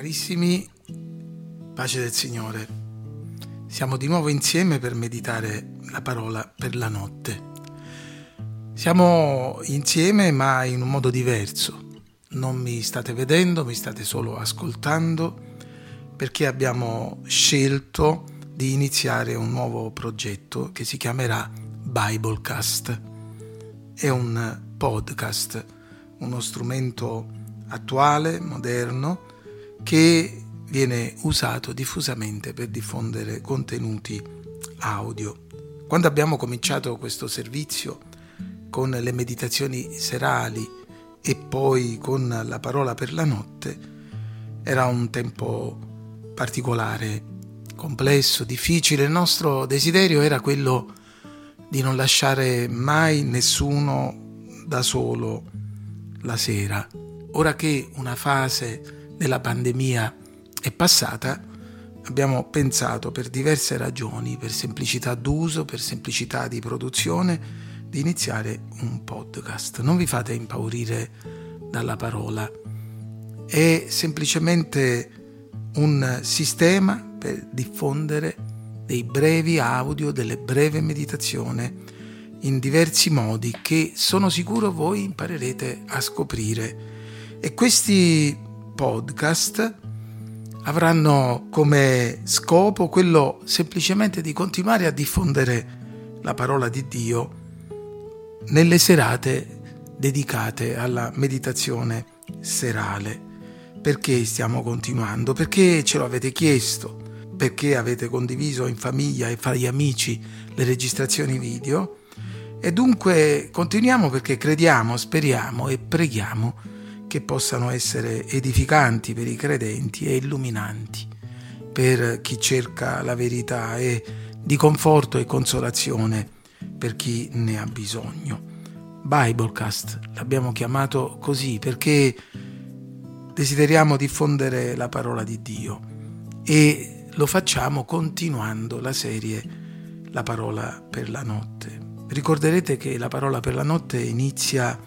Carissimi, pace del Signore, siamo di nuovo insieme per meditare la parola per la notte. Siamo insieme ma in un modo diverso. Non mi state vedendo, mi state solo ascoltando perché abbiamo scelto di iniziare un nuovo progetto che si chiamerà Biblecast. È un podcast, uno strumento attuale, moderno, che viene usato diffusamente per diffondere contenuti audio. Quando abbiamo cominciato questo servizio con le meditazioni serali e poi con la parola per la notte, era un tempo particolare, complesso, difficile. Il nostro desiderio era quello di non lasciare mai nessuno da solo la sera. Ora che una fase della pandemia è passata, abbiamo pensato per diverse ragioni, per semplicità d'uso, per semplicità di produzione, di iniziare un podcast. Non vi fate impaurire dalla parola, è semplicemente un sistema per diffondere dei brevi audio, delle breve meditazioni in diversi modi che sono sicuro voi imparerete a scoprire. E questi podcast avranno come scopo quello semplicemente di continuare a diffondere la parola di Dio nelle serate dedicate alla meditazione serale. Perché stiamo continuando? Perché ce lo avete chiesto? Perché avete condiviso in famiglia e fra gli amici le registrazioni video? E dunque continuiamo perché crediamo, speriamo e preghiamo che possano essere edificanti per i credenti e illuminanti per chi cerca la verità e di conforto e consolazione per chi ne ha bisogno. Biblecast l'abbiamo chiamato così perché desideriamo diffondere la parola di Dio e lo facciamo continuando la serie La parola per la notte. Ricorderete che la parola per la notte inizia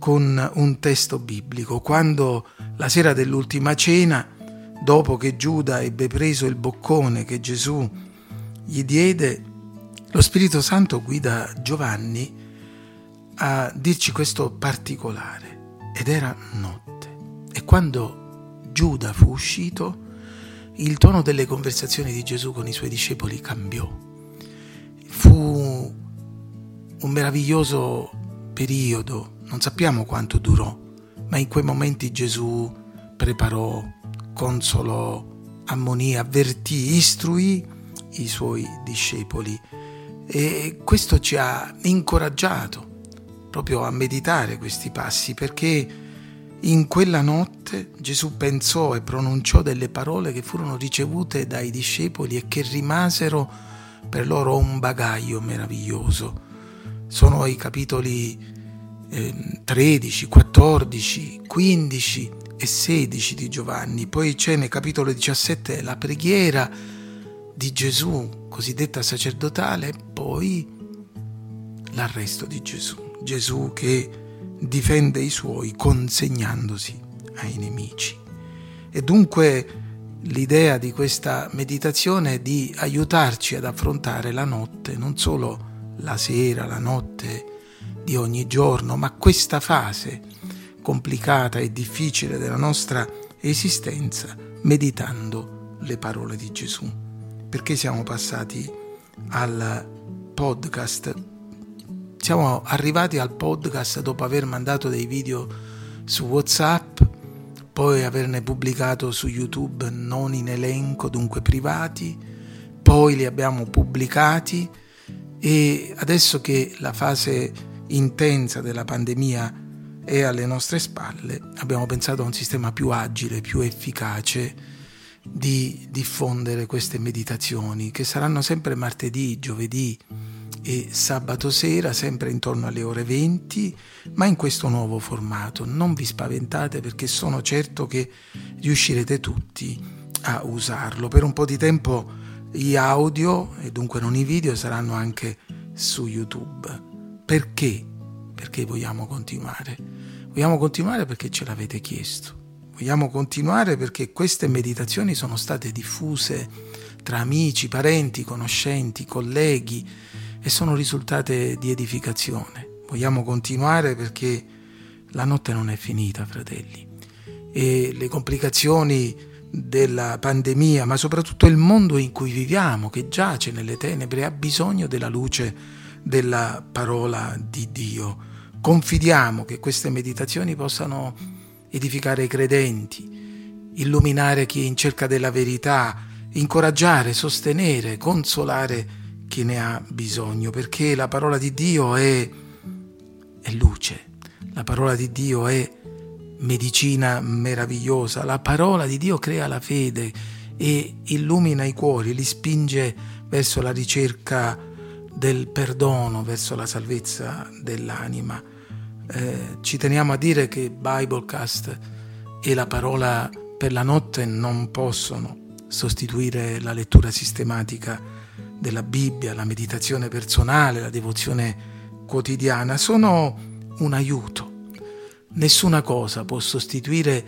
con un testo biblico. Quando la sera dell'ultima cena, dopo che Giuda ebbe preso il boccone che Gesù gli diede, lo Spirito Santo guida Giovanni a dirci questo particolare. Ed era notte. E quando Giuda fu uscito, il tono delle conversazioni di Gesù con i suoi discepoli cambiò. Fu un meraviglioso periodo non sappiamo quanto durò, ma in quei momenti Gesù preparò, consolò, ammonì, avvertì, istruì i suoi discepoli e questo ci ha incoraggiato proprio a meditare questi passi perché in quella notte Gesù pensò e pronunciò delle parole che furono ricevute dai discepoli e che rimasero per loro un bagaglio meraviglioso. Sono i capitoli 13, 14, 15 e 16 di Giovanni. Poi c'è nel capitolo 17 la preghiera di Gesù, cosiddetta sacerdotale, poi l'arresto di Gesù. Gesù che difende i suoi consegnandosi ai nemici. E dunque l'idea di questa meditazione è di aiutarci ad affrontare la notte, non solo la sera, la notte, di ogni giorno, ma questa fase complicata e difficile della nostra esistenza meditando le parole di Gesù. Perché siamo passati al podcast? Siamo arrivati al podcast dopo aver mandato dei video su WhatsApp, poi averne pubblicato su YouTube non in elenco, dunque privati, poi li abbiamo pubblicati e adesso che la fase intensa della pandemia è alle nostre spalle, abbiamo pensato a un sistema più agile, più efficace di diffondere queste meditazioni che saranno sempre martedì, giovedì e sabato sera, sempre intorno alle ore 20, ma in questo nuovo formato. Non vi spaventate perché sono certo che riuscirete tutti a usarlo. Per un po' di tempo gli audio e dunque non i video saranno anche su YouTube. Perché? Perché vogliamo continuare? Vogliamo continuare perché ce l'avete chiesto. Vogliamo continuare perché queste meditazioni sono state diffuse tra amici, parenti, conoscenti, colleghi e sono risultate di edificazione. Vogliamo continuare perché la notte non è finita, fratelli, e le complicazioni della pandemia, ma soprattutto il mondo in cui viviamo, che giace nelle tenebre, ha bisogno della luce della parola di Dio. Confidiamo che queste meditazioni possano edificare i credenti, illuminare chi è in cerca della verità, incoraggiare, sostenere, consolare chi ne ha bisogno, perché la parola di Dio è, è luce, la parola di Dio è medicina meravigliosa, la parola di Dio crea la fede e illumina i cuori, li spinge verso la ricerca del perdono, verso la salvezza dell'anima. Eh, ci teniamo a dire che Biblecast e la parola per la notte non possono sostituire la lettura sistematica della Bibbia, la meditazione personale, la devozione quotidiana, sono un aiuto. Nessuna cosa può sostituire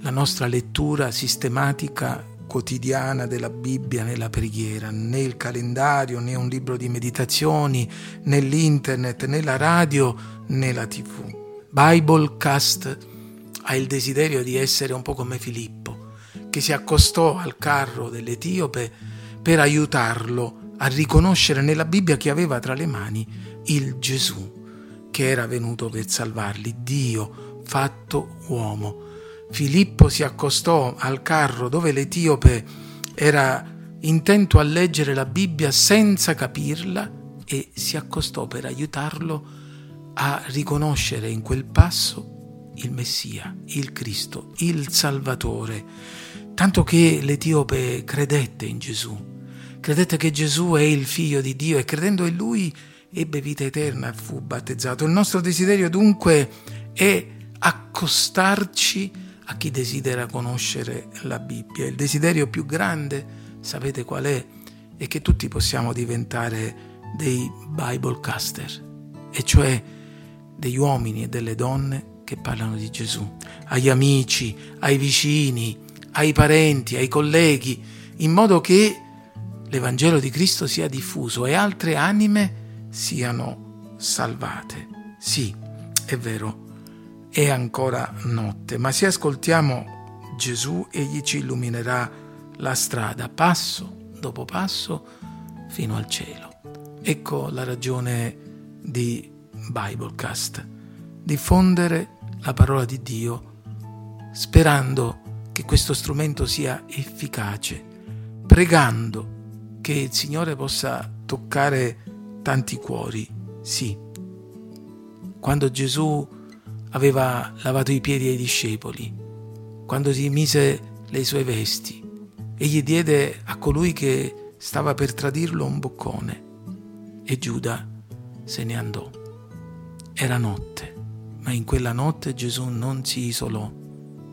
la nostra lettura sistematica quotidiana della Bibbia nella preghiera, né il calendario, né un libro di meditazioni, né l'internet, né la radio, né la tv. Biblecast ha il desiderio di essere un po' come Filippo, che si accostò al carro dell'Etiope per aiutarlo a riconoscere nella Bibbia che aveva tra le mani il Gesù che era venuto per salvarli, Dio fatto uomo. Filippo si accostò al carro dove l'etiope era intento a leggere la Bibbia senza capirla e si accostò per aiutarlo a riconoscere in quel passo il Messia, il Cristo, il Salvatore, tanto che l'etiope credette in Gesù Credette che Gesù è il figlio di Dio e credendo in lui ebbe vita eterna e fu battezzato. Il nostro desiderio dunque è accostarci a chi desidera conoscere la Bibbia. Il desiderio più grande, sapete qual è? È che tutti possiamo diventare dei Biblecaster, e cioè degli uomini e delle donne che parlano di Gesù, agli amici, ai vicini, ai parenti, ai colleghi, in modo che l'Evangelo di Cristo sia diffuso e altre anime siano salvate. Sì, è vero, è ancora notte, ma se ascoltiamo Gesù, egli ci illuminerà la strada passo dopo passo fino al cielo. Ecco la ragione di Biblecast, diffondere la parola di Dio sperando che questo strumento sia efficace, pregando che il Signore possa toccare tanti cuori, sì. Quando Gesù aveva lavato i piedi ai discepoli, quando si mise le sue vesti, egli diede a colui che stava per tradirlo un boccone e Giuda se ne andò. Era notte, ma in quella notte Gesù non si isolò,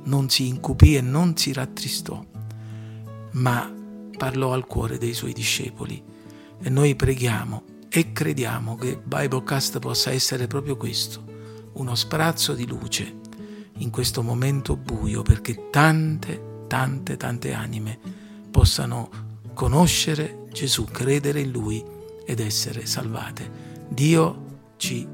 non si incupì e non si rattristò, ma parlò al cuore dei suoi discepoli e noi preghiamo e crediamo che Biblecast possa essere proprio questo, uno sprazzo di luce in questo momento buio perché tante, tante, tante anime possano conoscere Gesù, credere in Lui ed essere salvate. Dio ci